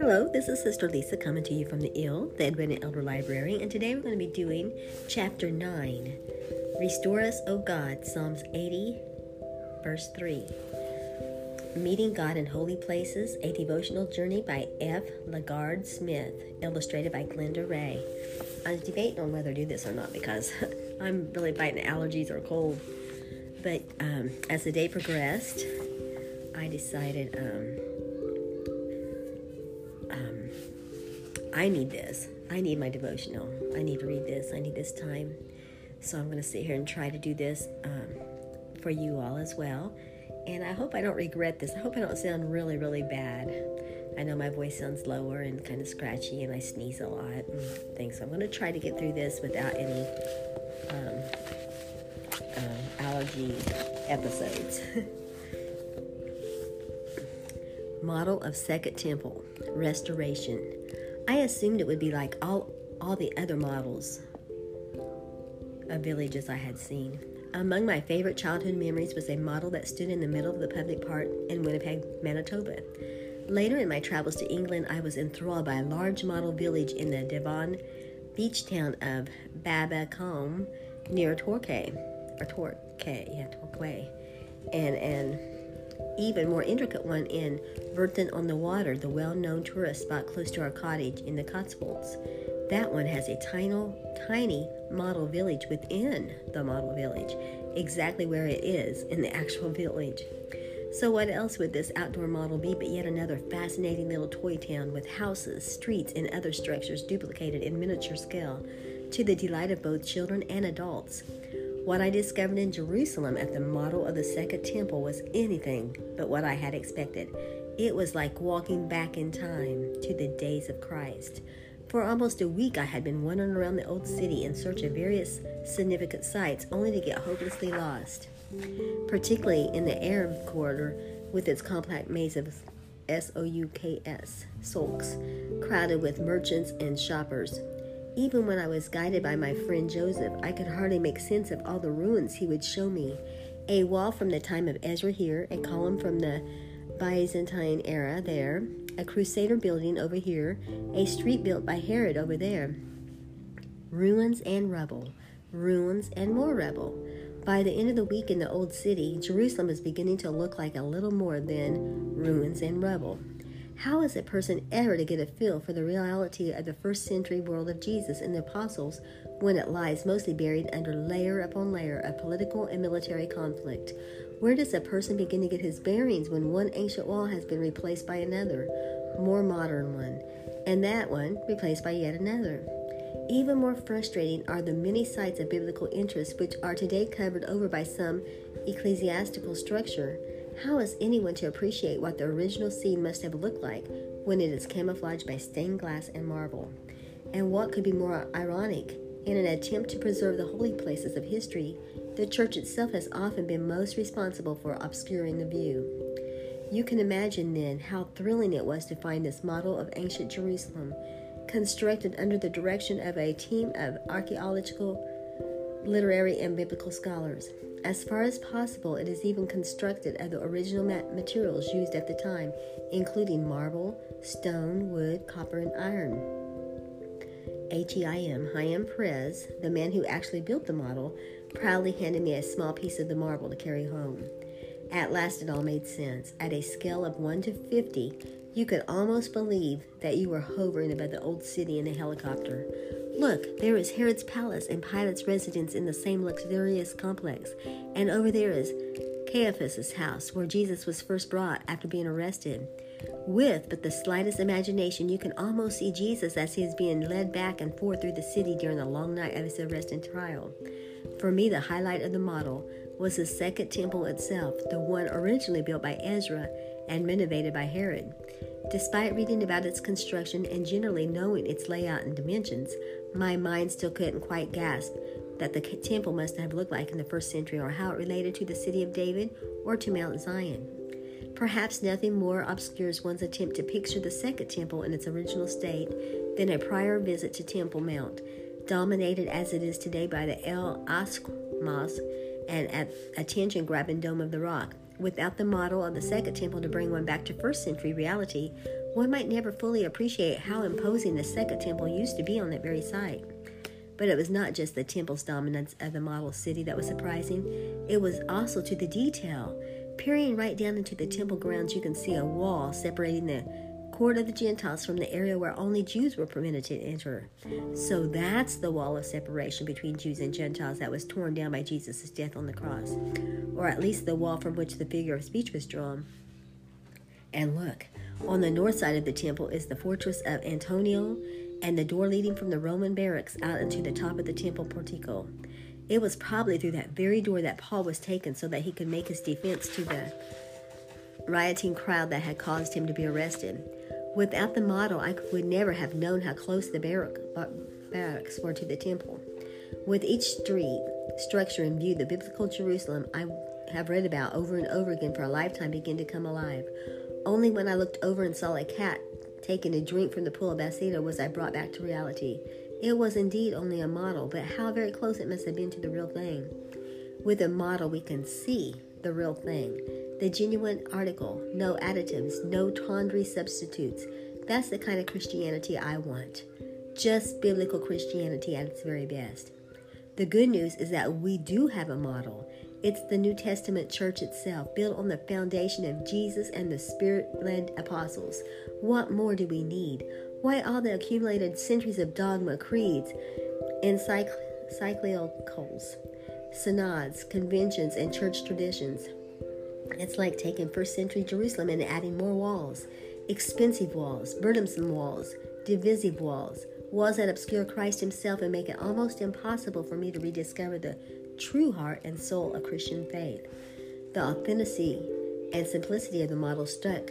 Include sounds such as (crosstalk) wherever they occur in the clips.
Hello, this is Sister Lisa coming to you from the IL, the Adventist Elder Library, and today we're going to be doing Chapter 9 Restore Us, O God, Psalms 80, verse 3. Meeting God in Holy Places, a devotional journey by F. LaGard Smith, illustrated by Glenda Ray. I was debating on whether to do this or not because (laughs) I'm really fighting allergies or cold. But um, as the day progressed, I decided um, um, I need this. I need my devotional. I need to read this. I need this time. So I'm going to sit here and try to do this um, for you all as well. And I hope I don't regret this. I hope I don't sound really, really bad. I know my voice sounds lower and kind of scratchy, and I sneeze a lot and things. So I'm going to try to get through this without any episodes. (laughs) Model of Second Temple Restoration. I assumed it would be like all all the other models of villages I had seen. Among my favorite childhood memories was a model that stood in the middle of the public park in Winnipeg, Manitoba. Later in my travels to England, I was enthralled by a large model village in the Devon beach town of Babbacombe near Torquay, or Torquay, yeah, Torquay, and an even more intricate one in Bourton on the Water, the well-known tourist spot close to our cottage in the Cotswolds. That one has a tiny, tiny model village within the model village, exactly where it is in the actual (laughs) village. So, what else would this outdoor model be but yet another fascinating little toy town with houses, streets, and other structures duplicated in miniature scale to the delight of both children and adults? What I discovered in Jerusalem at the model of the Second Temple was anything but what I had expected. It was like walking back in time to the days of Christ. For almost a week, I had been wandering around the old city in search of various significant sites, only to get hopelessly lost, particularly in the Arab quarter with its compact maze of S O U K S, sulks, crowded with merchants and shoppers. Even when I was guided by my friend Joseph, I could hardly make sense of all the ruins he would show me. A wall from the time of Ezra here, a column from the Byzantine era there, a Crusader building over here, a street built by Herod over there. Ruins and rubble, ruins and more rubble. By the end of the week in the old city, Jerusalem is beginning to look like a little more than ruins and rubble. How is a person ever to get a feel for the reality of the first century world of Jesus and the apostles when it lies mostly buried under layer upon layer of political and military conflict? Where does a person begin to get his bearings when one ancient wall has been replaced by another, more modern one, and that one replaced by yet another? Even more frustrating are the many sites of biblical interest which are today covered over by some ecclesiastical structure. How is anyone to appreciate what the original scene must have looked like when it is camouflaged by stained glass and marble? And what could be more ironic? In an attempt to preserve the holy places of history, the church itself has often been most responsible for obscuring the view. You can imagine then how thrilling it was to find this model of ancient Jerusalem, constructed under the direction of a team of archaeological, literary, and biblical scholars. As far as possible, it is even constructed of the original materials used at the time, including marble, stone, wood, copper, and iron. H.E.I.M. Chaim Perez, the man who actually built the model, proudly handed me a small piece of the marble to carry home. At last, it all made sense. At a scale of 1 to 50, you could almost believe that you were hovering above the old city in a helicopter. Look, there is Herod's palace and Pilate's residence in the same luxurious complex, and over there is Caiaphas's house, where Jesus was first brought after being arrested. With but the slightest imagination, you can almost see Jesus as he is being led back and forth through the city during the long night of his arrest and trial. For me, the highlight of the model was the second temple itself, the one originally built by Ezra and renovated by Herod. Despite reading about its construction and generally knowing its layout and dimensions, my mind still couldn't quite grasp that the temple must have looked like in the first century or how it related to the city of David or to Mount Zion. Perhaps nothing more obscures one's attempt to picture the second temple in its original state than a prior visit to Temple Mount, dominated as it is today by the El Aqsa Mosque and attention grabbing Dome of the Rock. without the model of the Second Temple to bring one back to first century reality, one might never fully appreciate how imposing the Second Temple used to be on that very site. But it was not just the temple's dominance of the model city that was surprising, it was also to the detail. Peering right down into the temple grounds, you can see a wall separating the court of the Gentiles from the area where only Jews were permitted to enter. So that's the wall of separation between Jews and Gentiles that was torn down by Jesus' death on the cross, or at least the wall from which the figure of speech was drawn. And look, on the north side of the temple is the fortress of Antonia and the door leading from the Roman barracks out into the top of the temple portico. It was probably through that very door that Paul was taken so that he could make his defense to the rioting crowd that had caused him to be arrested. Without the model, I would never have known how close the barrack, barracks were to the temple. With each street, structure, in view, the biblical Jerusalem I have read about over and over again for a lifetime began to come alive. Only when I looked over and saw a cat taking a drink from the pool of Bethesda was I brought back to reality. It was indeed only a model, but how very close it must have been to the real thing. With a model, we can see the real thing, the genuine article, no additives, no tawdry substitutes. That's the kind of Christianity I want. Just biblical Christianity at its very best. The good news is that we do have a model. It's the New Testament church itself, built on the foundation of Jesus and the Spirit led apostles. What more do we need? Why all the accumulated centuries of dogma, creeds, encyclicals, synods, conventions, and church traditions? It's like taking first century Jerusalem and adding more walls expensive walls, burdensome walls, divisive walls, walls that obscure Christ Himself and make it almost impossible for me to rediscover the true heart and soul of Christian faith. The authenticity and simplicity of the model struck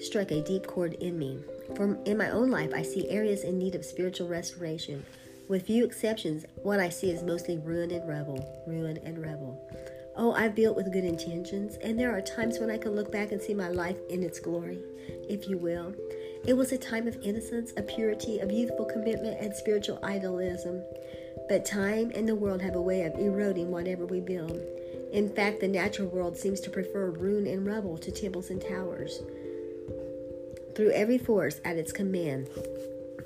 struck a deep chord in me. For in my own life, I see areas in need of spiritual restoration. With few exceptions, what I see is mostly ruin and rebel, ruin and rebel. Oh, I've built with good intentions, and there are times when I can look back and see my life in its glory, if you will. It was a time of innocence, of purity, of youthful commitment, and spiritual idealism. But time and the world have a way of eroding whatever we build. In fact, the natural world seems to prefer ruin and rubble to temples and towers. Through every force at its command,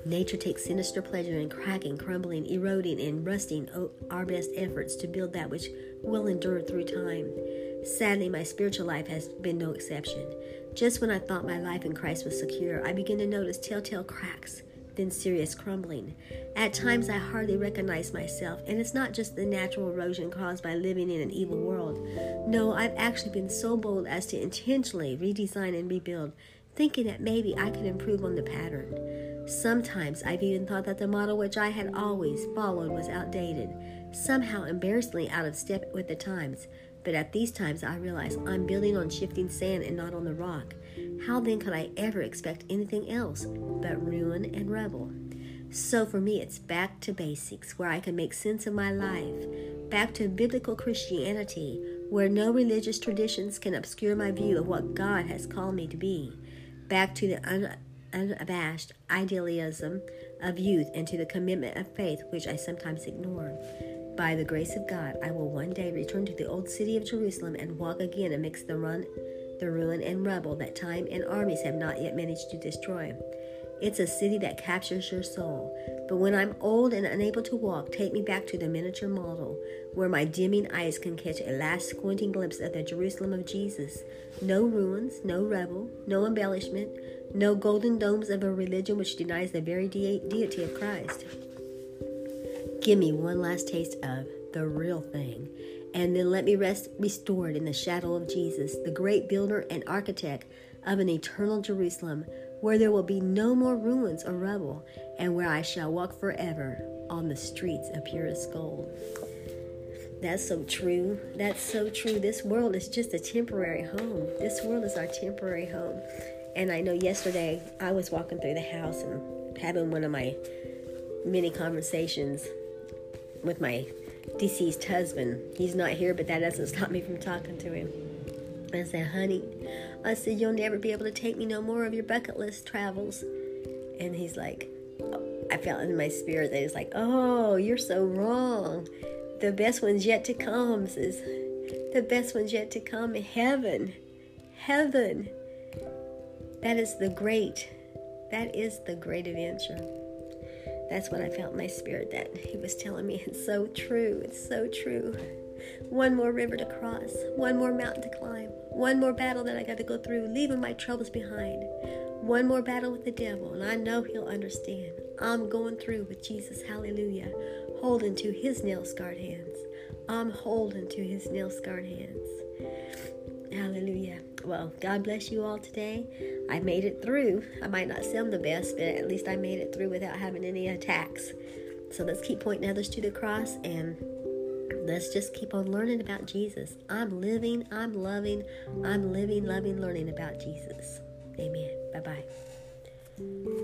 nature takes sinister pleasure in cracking, crumbling, eroding, and rusting our best efforts to build that which will endure through time. Sadly, my spiritual life has been no exception. Just when I thought my life in Christ was secure, I began to notice telltale cracks than serious crumbling. At times, I hardly recognize myself, and it's not just the natural erosion caused by living in an evil world. No, I've actually been so bold as to intentionally redesign and rebuild, thinking that maybe I could improve on the pattern. Sometimes I've even thought that the model which I had always followed was outdated, somehow embarrassingly out of step with the times. But at these times, I realize I'm building on shifting sand and not on the rock. How then could I ever expect anything else but ruin and rubble? So for me, it's back to basics where I can make sense of my life, back to biblical Christianity where no religious traditions can obscure my view of what God has called me to be, back to the un- unabashed idealism of youth and to the commitment of faith which I sometimes ignore. By the grace of God, I will one day return to the old city of Jerusalem and walk again amidst the run the ruin and rubble that time and armies have not yet managed to destroy. It's a city that captures your soul. But when I'm old and unable to walk, take me back to the miniature model, where my dimming eyes can catch a last squinting glimpse of the Jerusalem of Jesus. No ruins, no rubble, no embellishment, no golden domes of a religion which denies the very de- deity of Christ. Give me one last taste of the real thing and then let me rest restored in the shadow of Jesus, the great builder and architect of an eternal Jerusalem, where there will be no more ruins or rubble, and where I shall walk forever on the streets of purest gold. That's so true. That's so true. This world is just a temporary home. This world is our temporary home. And I know yesterday I was walking through the house and having one of my many conversations with my deceased husband. He's not here, but that doesn't (laughs) stop me from talking to him. I said, honey, I said, you'll never be able to take me no more of your bucket list travels. And he's like, oh, I felt in my spirit that he's like, oh, you're so wrong. The best one's yet to come, says The best one's yet to come. in Heaven. Heaven. That is the great, that is the great adventure. That's what I felt in my spirit that he was telling me. It's so true. It's so true. One more river to cross, one more mountain to climb, one more battle that I got to go through, leaving my troubles behind. One more battle with the devil, and I know he'll understand. I'm going through with Jesus, hallelujah, holding to his nail scarred hands. I'm holding to his nail scarred hands. Hallelujah. Well, God bless you all today. I made it through. I might not sound the best, but at least I made it through without having any attacks. So let's keep pointing others to the cross and let's just keep on learning about Jesus. I'm living, I'm loving, I'm living, loving, learning about Jesus. Amen. Bye bye.